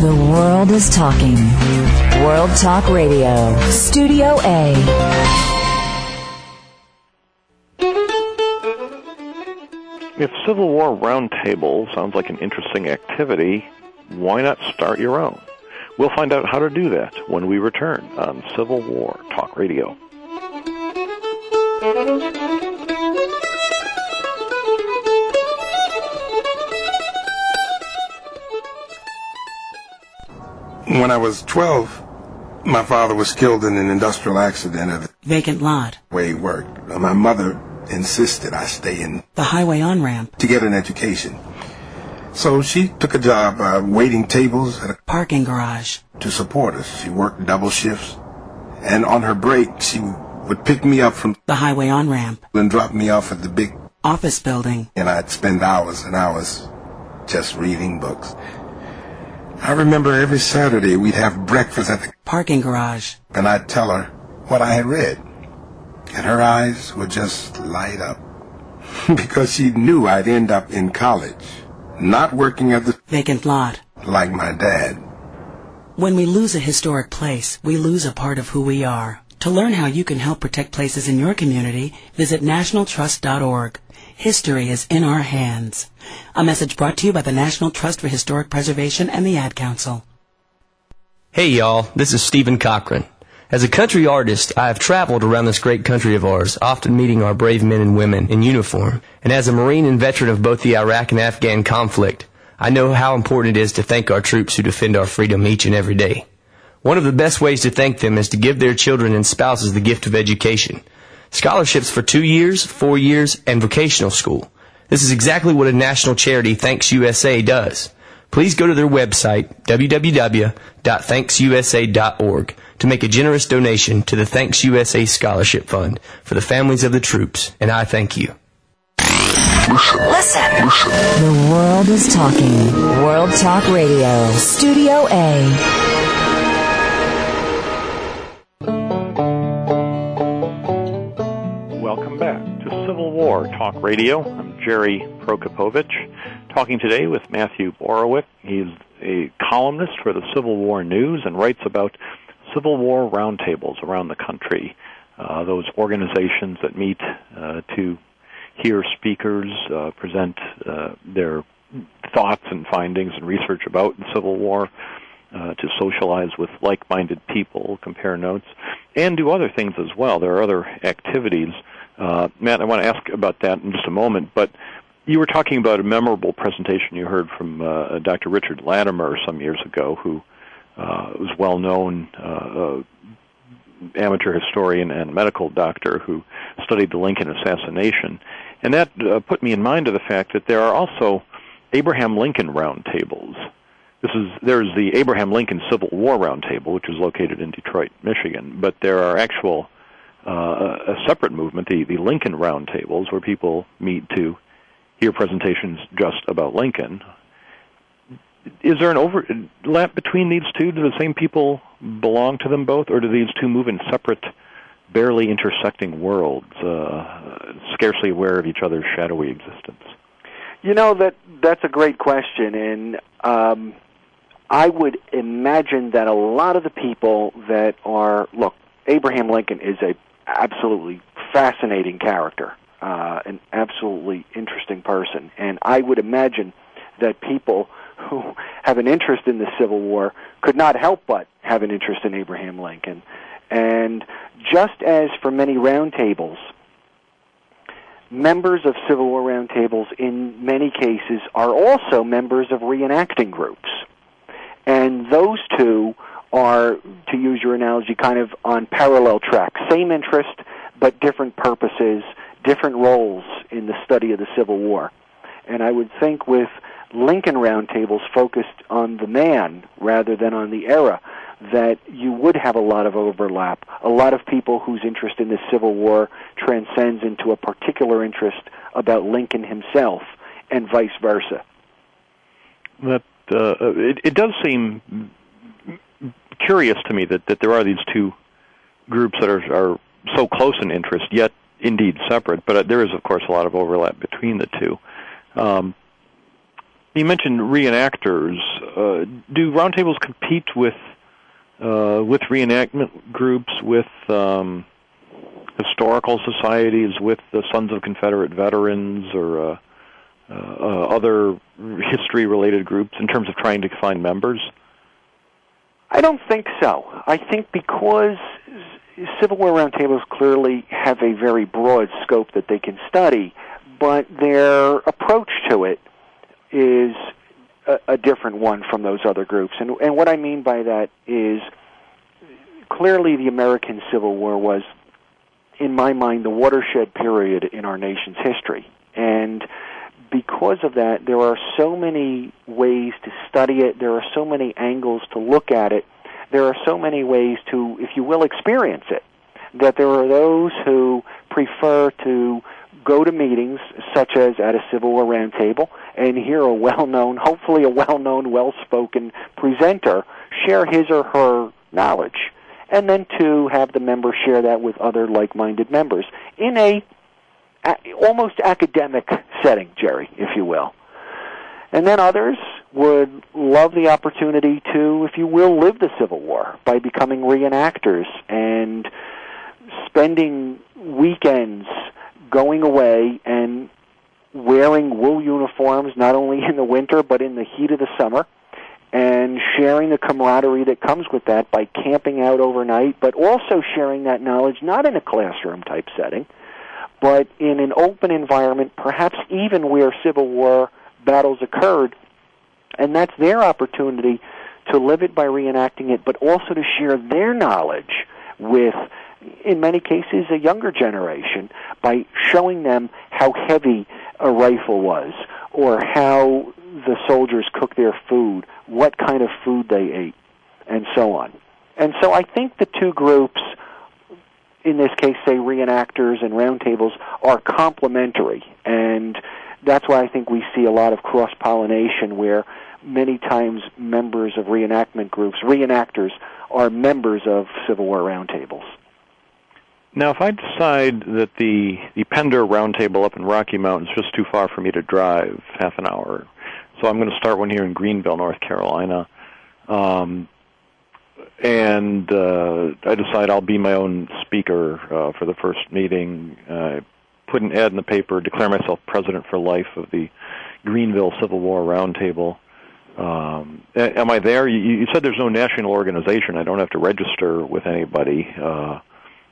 The world is talking. World Talk Radio, Studio A. If Civil War Roundtable sounds like an interesting activity, why not start your own? We'll find out how to do that when we return on Civil War Talk Radio. When I was 12, my father was killed in an industrial accident at the Vacant lot. way he worked. My mother insisted I stay in The highway on ramp. to get an education. So she took a job uh, waiting tables at a, Parking garage. to support us. She worked double shifts. And on her break, she would pick me up from The highway on ramp. and drop me off at the big, Office building. and I'd spend hours and hours just reading books. I remember every Saturday we'd have breakfast at the Parking garage. and I'd tell her what I had read. And her eyes would just light up. because she knew I'd end up in college, not working at the Vacant lot. like my dad. When we lose a historic place, we lose a part of who we are. To learn how you can help protect places in your community, visit nationaltrust.org. History is in our hands. A message brought to you by the National Trust for Historic Preservation and the Ad Council. Hey y'all, this is Stephen Cochran. As a country artist, I have traveled around this great country of ours, often meeting our brave men and women in uniform. And as a Marine and veteran of both the Iraq and Afghan conflict, I know how important it is to thank our troops who defend our freedom each and every day. One of the best ways to thank them is to give their children and spouses the gift of education. Scholarships for two years, four years, and vocational school. This is exactly what a national charity, Thanks USA, does. Please go to their website, www.thanksusa.org, to make a generous donation to the Thanks USA Scholarship Fund for the families of the troops, and I thank you. Listen. The world is talking. World Talk Radio, Studio A. Talk Radio. I'm Jerry Prokopowicz, talking today with Matthew Borowick. He's a columnist for the Civil War News and writes about Civil War roundtables around the country. Uh, those organizations that meet uh, to hear speakers uh, present uh, their thoughts and findings and research about the Civil War, uh, to socialize with like-minded people, compare notes, and do other things as well. There are other activities. Uh, Matt, I want to ask about that in just a moment, but you were talking about a memorable presentation you heard from uh, Dr. Richard Latimer some years ago, who uh, was well known uh, uh, amateur historian and medical doctor who studied the Lincoln assassination. And that uh, put me in mind of the fact that there are also Abraham Lincoln roundtables. This is there's the Abraham Lincoln Civil War Roundtable, which is located in Detroit, Michigan. But there are actual a separate movement, the the Lincoln Roundtables, where people meet to hear presentations just about Lincoln. Is there an overlap between these two? Do the same people belong to them both, or do these two move in separate, barely intersecting worlds, uh, scarcely aware of each other's shadowy existence? You know that that's a great question, and um, I would imagine that a lot of the people that are look, Abraham Lincoln is a absolutely fascinating character, uh, an absolutely interesting person, and I would imagine that people who have an interest in the Civil War could not help but have an interest in Abraham Lincoln, and just as for many roundtables members of Civil War roundtables in many cases are also members of reenacting groups. And those two are, to use your analogy, kind of on parallel tracks. Same interest, but different purposes, different roles in the study of the Civil War. And I would think with Lincoln roundtables focused on the man rather than on the era, that you would have a lot of overlap. A lot of people whose interest in the Civil War transcends into a particular interest about Lincoln himself, and vice versa. That uh, it, it does seem curious to me that, that there are these two groups that are, are so close in interest, yet indeed separate. But there is, of course, a lot of overlap between the two. Um, You mentioned reenactors. Uh, do roundtables compete with uh, with reenactment groups, with um, historical societies, with the Sons of Confederate Veterans, or uh, uh, uh other history-related groups in terms of trying to find members? I don't think so. I think because Civil War roundtables clearly have a very broad scope that they can study, but their approach to it is a, a different one from those other groups. And, and what I mean by that is clearly the American Civil War was, in my mind, the watershed period in our nation's history. And because of that, there are so many ways to study it, there are so many angles to look at it, there are so many ways to, if you will, experience it, that there are those who prefer to go to meetings such as at a Civil War roundtable and hear a well-known, hopefully a well-known, well-spoken presenter share his or her knowledge, and then to have the member share that with other like-minded members in a, almost academic setting, Jerry, if you will. And then others would love the opportunity to, if you will, live the Civil War by becoming reenactors and spending weekends going away and wearing wool uniforms not only in the winter but in the heat of the summer and sharing the camaraderie that comes with that by camping out overnight but also sharing that knowledge not in a classroom type setting but in an open environment perhaps even where civil war battles occurred and that's their opportunity to live it by reenacting it but also to share their knowledge with in many cases, a younger generation by showing them how heavy a rifle was or how the soldiers cooked their food, what kind of food they ate, and so on. And so I think the two groups, in this case, say reenactors and roundtables, are complementary. And that's why I think we see a lot of cross pollination where many times members of reenactment groups, reenactors, are members of Civil War roundtables. Now, if I decide that the the Pender Roundtable up in Rocky Mountain is just too far for me to drive half an hour, so I'm going to start one here in Greenville, North Carolina, um, and uh, I decide I'll be my own speaker uh, for the first meeting. Uh, put an ad in the paper, declare myself president for life of the Greenville Civil War Roundtable. Um, am I there? You, you said there's no national organization. I don't have to register with anybody. Uh,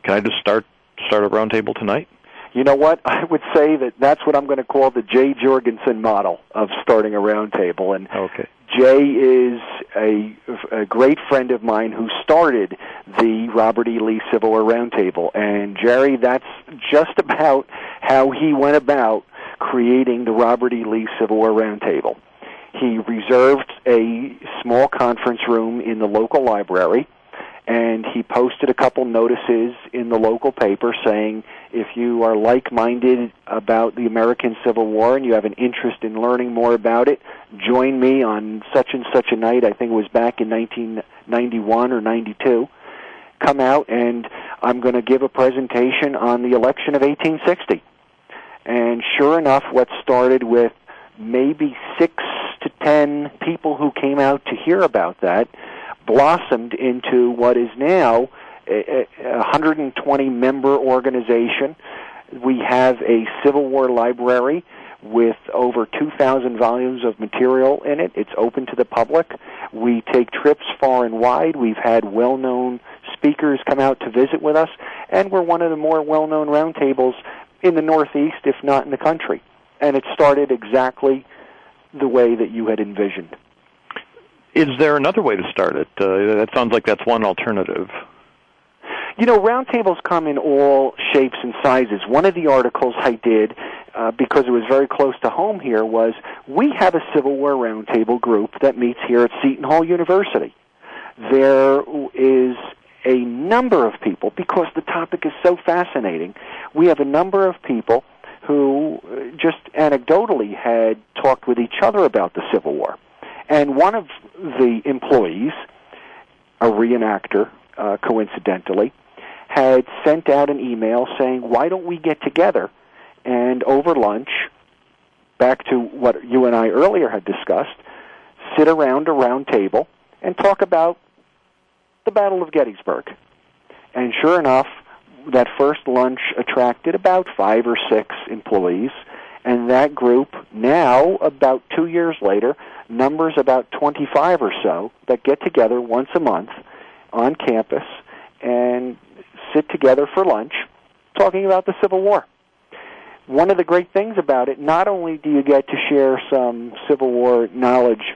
can I just start start a roundtable tonight? You know what? I would say that that's what I'm going to call the Jay Jorgensen model of starting a roundtable. And okay. Jay is a, a great friend of mine who started the Robert E. Lee Civil War Roundtable. And Jerry, that's just about how he went about creating the Robert E. Lee Civil War Roundtable. He reserved a small conference room in the local library and he posted a couple notices in the local paper saying if you are like-minded about the American Civil War and you have an interest in learning more about it, join me on such and such a night. I think it was back in 1991 or 92. Come out and I'm going to give a presentation on the election of 1860. And sure enough, what started with maybe six to ten people who came out to hear about that blossomed into what is now a, a 120 member organization. We have a Civil War library with over 2,000 volumes of material in it. It's open to the public. We take trips far and wide. We've had well known speakers come out to visit with us, and we're one of the more well known roundtables in the Northeast, if not in the country. And it started exactly the way that you had envisioned. Is there another way to start it? Uh, that sounds like that's one alternative. You know, roundtables come in all shapes and sizes. One of the articles I did, uh, because it was very close to home here, was we have a Civil War roundtable group that meets here at Seton Hall University. There is a number of people, because the topic is so fascinating, we have a number of people who uh, just anecdotally had talked with each other about the Civil War. And one of the employees, a reenactor, uh, coincidentally, had sent out an email saying, "Why don't we get together and over lunch back to what you and I earlier had discussed, sit around a round table and talk about the Battle of Gettysburg. And sure enough, that first lunch attracted about five or six employees, and that group now, about two years later, numbers about 25 or so that get together once a month on campus and sit together for lunch talking about the Civil War. One of the great things about it, not only do you get to share some Civil War knowledge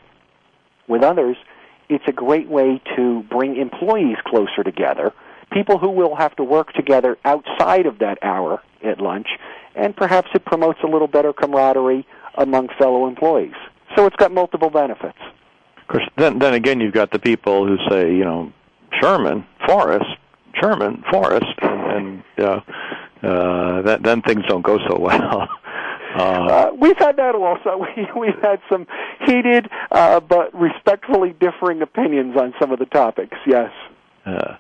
with others, it's a great way to bring employees closer together, people who will have to work together outside of that hour at lunch, and perhaps it promotes a little better camaraderie among fellow employees. So it's got multiple benefits. Of course, then then again, you've got the people who say, you know, Sherman, Forrest, Sherman, Forrest, and, and uh, uh, that, then things don't go so well. Uh, uh, we've had that also. We, we've had some heated uh, but respectfully differing opinions on some of the topics. Yes. Uh,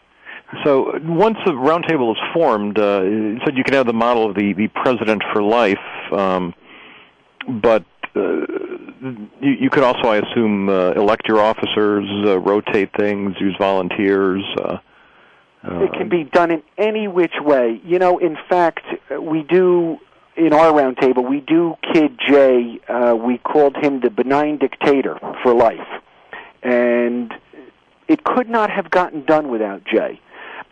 so once the roundtable is formed, uh, you said you can have the model of the, the president for life, um, but uh, you, you could also, I assume, uh, elect your officers, uh, rotate things, use volunteers. Uh, it can be done in any which way. You know, in fact, we do in our roundtable, we do kid Jay. Uh, we called him the benign dictator for life, and it could not have gotten done without Jay.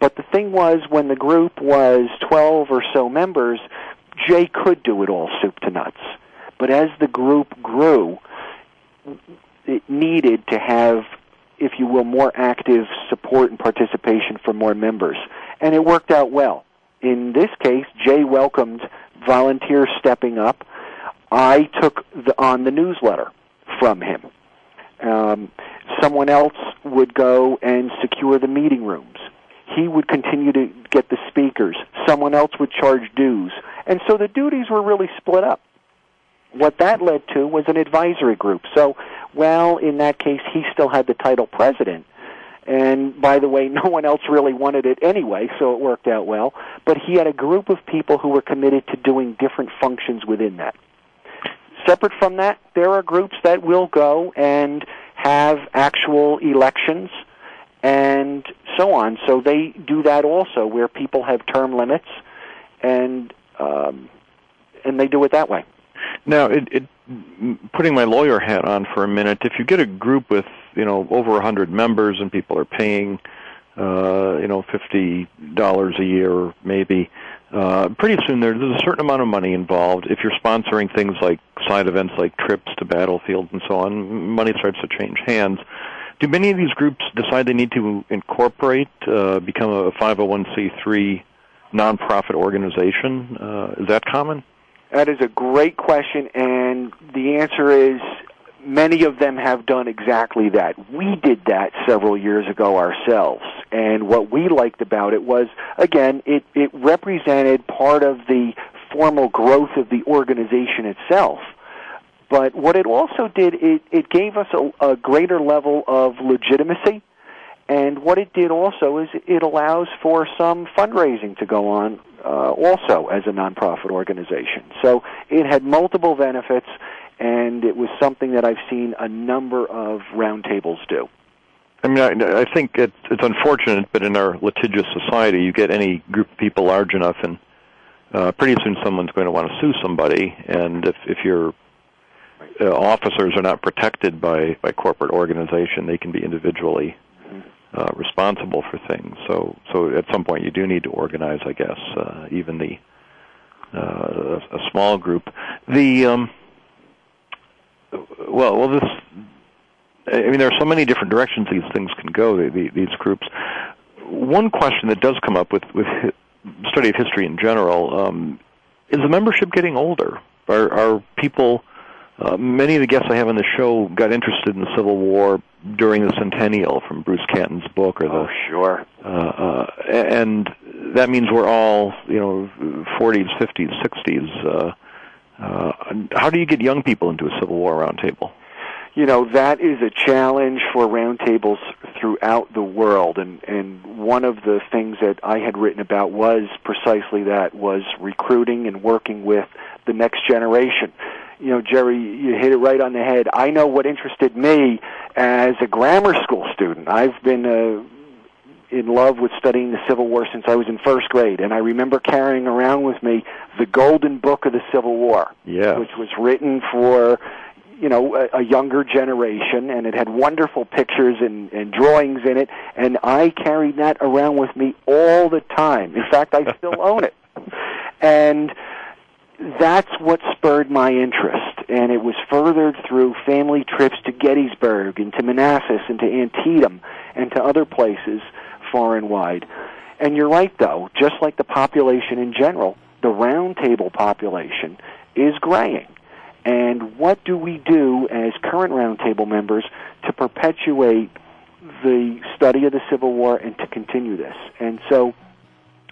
But the thing was, when the group was 12 or so members, Jay could do it all soup to nuts. But as the group grew, it needed to have, if you will, more active support and participation from more members. And it worked out well. In this case, Jay welcomed volunteers stepping up. I took the, on the newsletter from him. Um, someone else would go and secure the meeting rooms. He would continue to get the speakers. Someone else would charge dues. And so the duties were really split up. What that led to was an advisory group. So, well, in that case, he still had the title president, and by the way, no one else really wanted it anyway, so it worked out well. But he had a group of people who were committed to doing different functions within that. Separate from that, there are groups that will go and have actual elections and so on. So they do that also, where people have term limits, and um, and they do it that way. Now, it, it, putting my lawyer hat on for a minute, if you get a group with you know over a hundred members and people are paying uh, you know fifty dollars a year maybe, uh, pretty soon there's a certain amount of money involved. If you're sponsoring things like side events like trips to battlefields and so on, money starts to change hands. Do many of these groups decide they need to incorporate, uh, become a 501c3 nonprofit organization? Uh, is that common? That is a great question, and the answer is many of them have done exactly that. We did that several years ago ourselves, and what we liked about it was, again, it, it represented part of the formal growth of the organization itself. But what it also did, it, it gave us a, a greater level of legitimacy. And what it did also is it allows for some fundraising to go on uh, also as a nonprofit organization. So it had multiple benefits, and it was something that I've seen a number of roundtables do. I mean, I, I think it, it's unfortunate, but in our litigious society, you get any group of people large enough, and uh, pretty soon someone's going to want to sue somebody. And if if your uh, officers are not protected by by corporate organization, they can be individually uh, responsible for things. So, so at some point you do need to organize, I guess, uh, even the uh, a, small group. The um, well, well, this. I mean, there are so many different directions these things can go. The, the, these groups. One question that does come up with with study of history in general um, is the membership getting older? Are, are people uh, many of the guests I have on the show got interested in the Civil War during the centennial from Bruce Catton's book, or the oh, sure, uh, uh, and that means we're all you know 40s, 50s, 60s. Uh, uh, how do you get young people into a Civil War roundtable? You know that is a challenge for roundtables throughout the world, and and one of the things that I had written about was precisely that was recruiting and working with the next generation you know, Jerry, you hit it right on the head. I know what interested me as a grammar school student. I've been uh, in love with studying the Civil War since I was in first grade, and I remember carrying around with me the Golden Book of the Civil War, yeah. which was written for you know a, a younger generation, and it had wonderful pictures and, and drawings in it, and I carried that around with me all the time. In fact, I still own it, and that's what spurred my interest, and it was furthered through family trips to Gettysburg and to Manassas and to Antietam and to other places far and wide. And you're right, though, just like the population in general, the roundtable population is graying. And what do we do as current roundtable members to perpetuate the study of the Civil War and to continue this? And so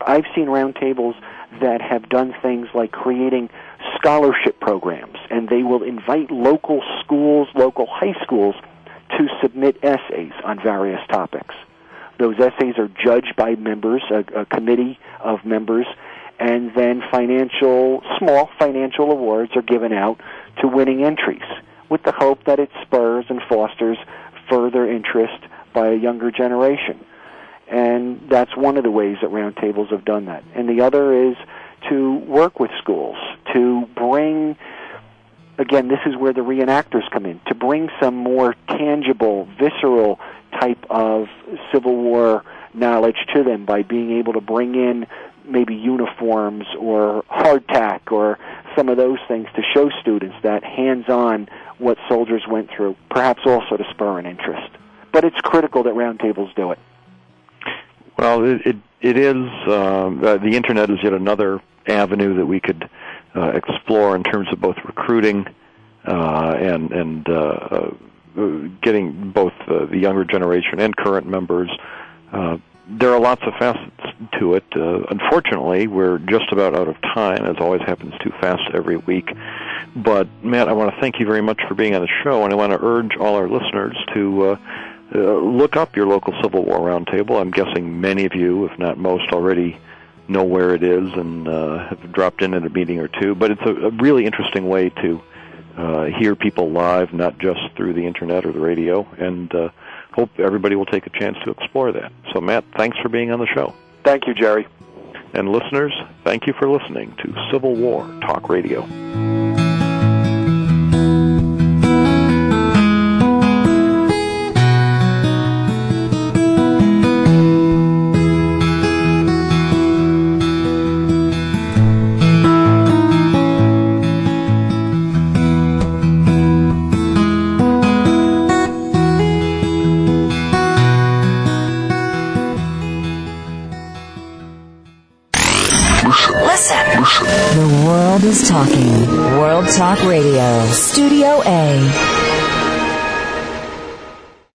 I've seen roundtables that have done things like creating scholarship programs, and they will invite local schools, local high schools, to submit essays on various topics. Those essays are judged by members, a, a committee of members, and then financial, small financial awards are given out to winning entries with the hope that it spurs and fosters further interest by a younger generation. And that's one of the ways that roundtables have done that. And the other is to work with schools to bring again this is where the reenactors come in to bring some more tangible visceral type of civil war knowledge to them by being able to bring in maybe uniforms or hardtack or some of those things to show students that hands on what soldiers went through perhaps also to spur an interest but it's critical that roundtables do it well, it it, it is. Um, uh, the internet is yet another avenue that we could uh, explore in terms of both recruiting uh, and and uh, uh, getting both uh, the younger generation and current members. Uh, there are lots of facets to it. Uh, unfortunately, we're just about out of time, as always happens too fast every week. But Matt, I want to thank you very much for being on the show, and I want to urge all our listeners to uh, uh, look up your local Civil War Roundtable. I'm guessing many of you, if not most, already know where it is and uh, have dropped in at a meeting or two. But it's a, a really interesting way to uh, hear people live, not just through the internet or the radio. And uh, hope everybody will take a chance to explore that. So, Matt, thanks for being on the show. Thank you, Jerry. And listeners, thank you for listening to Civil War Talk Radio.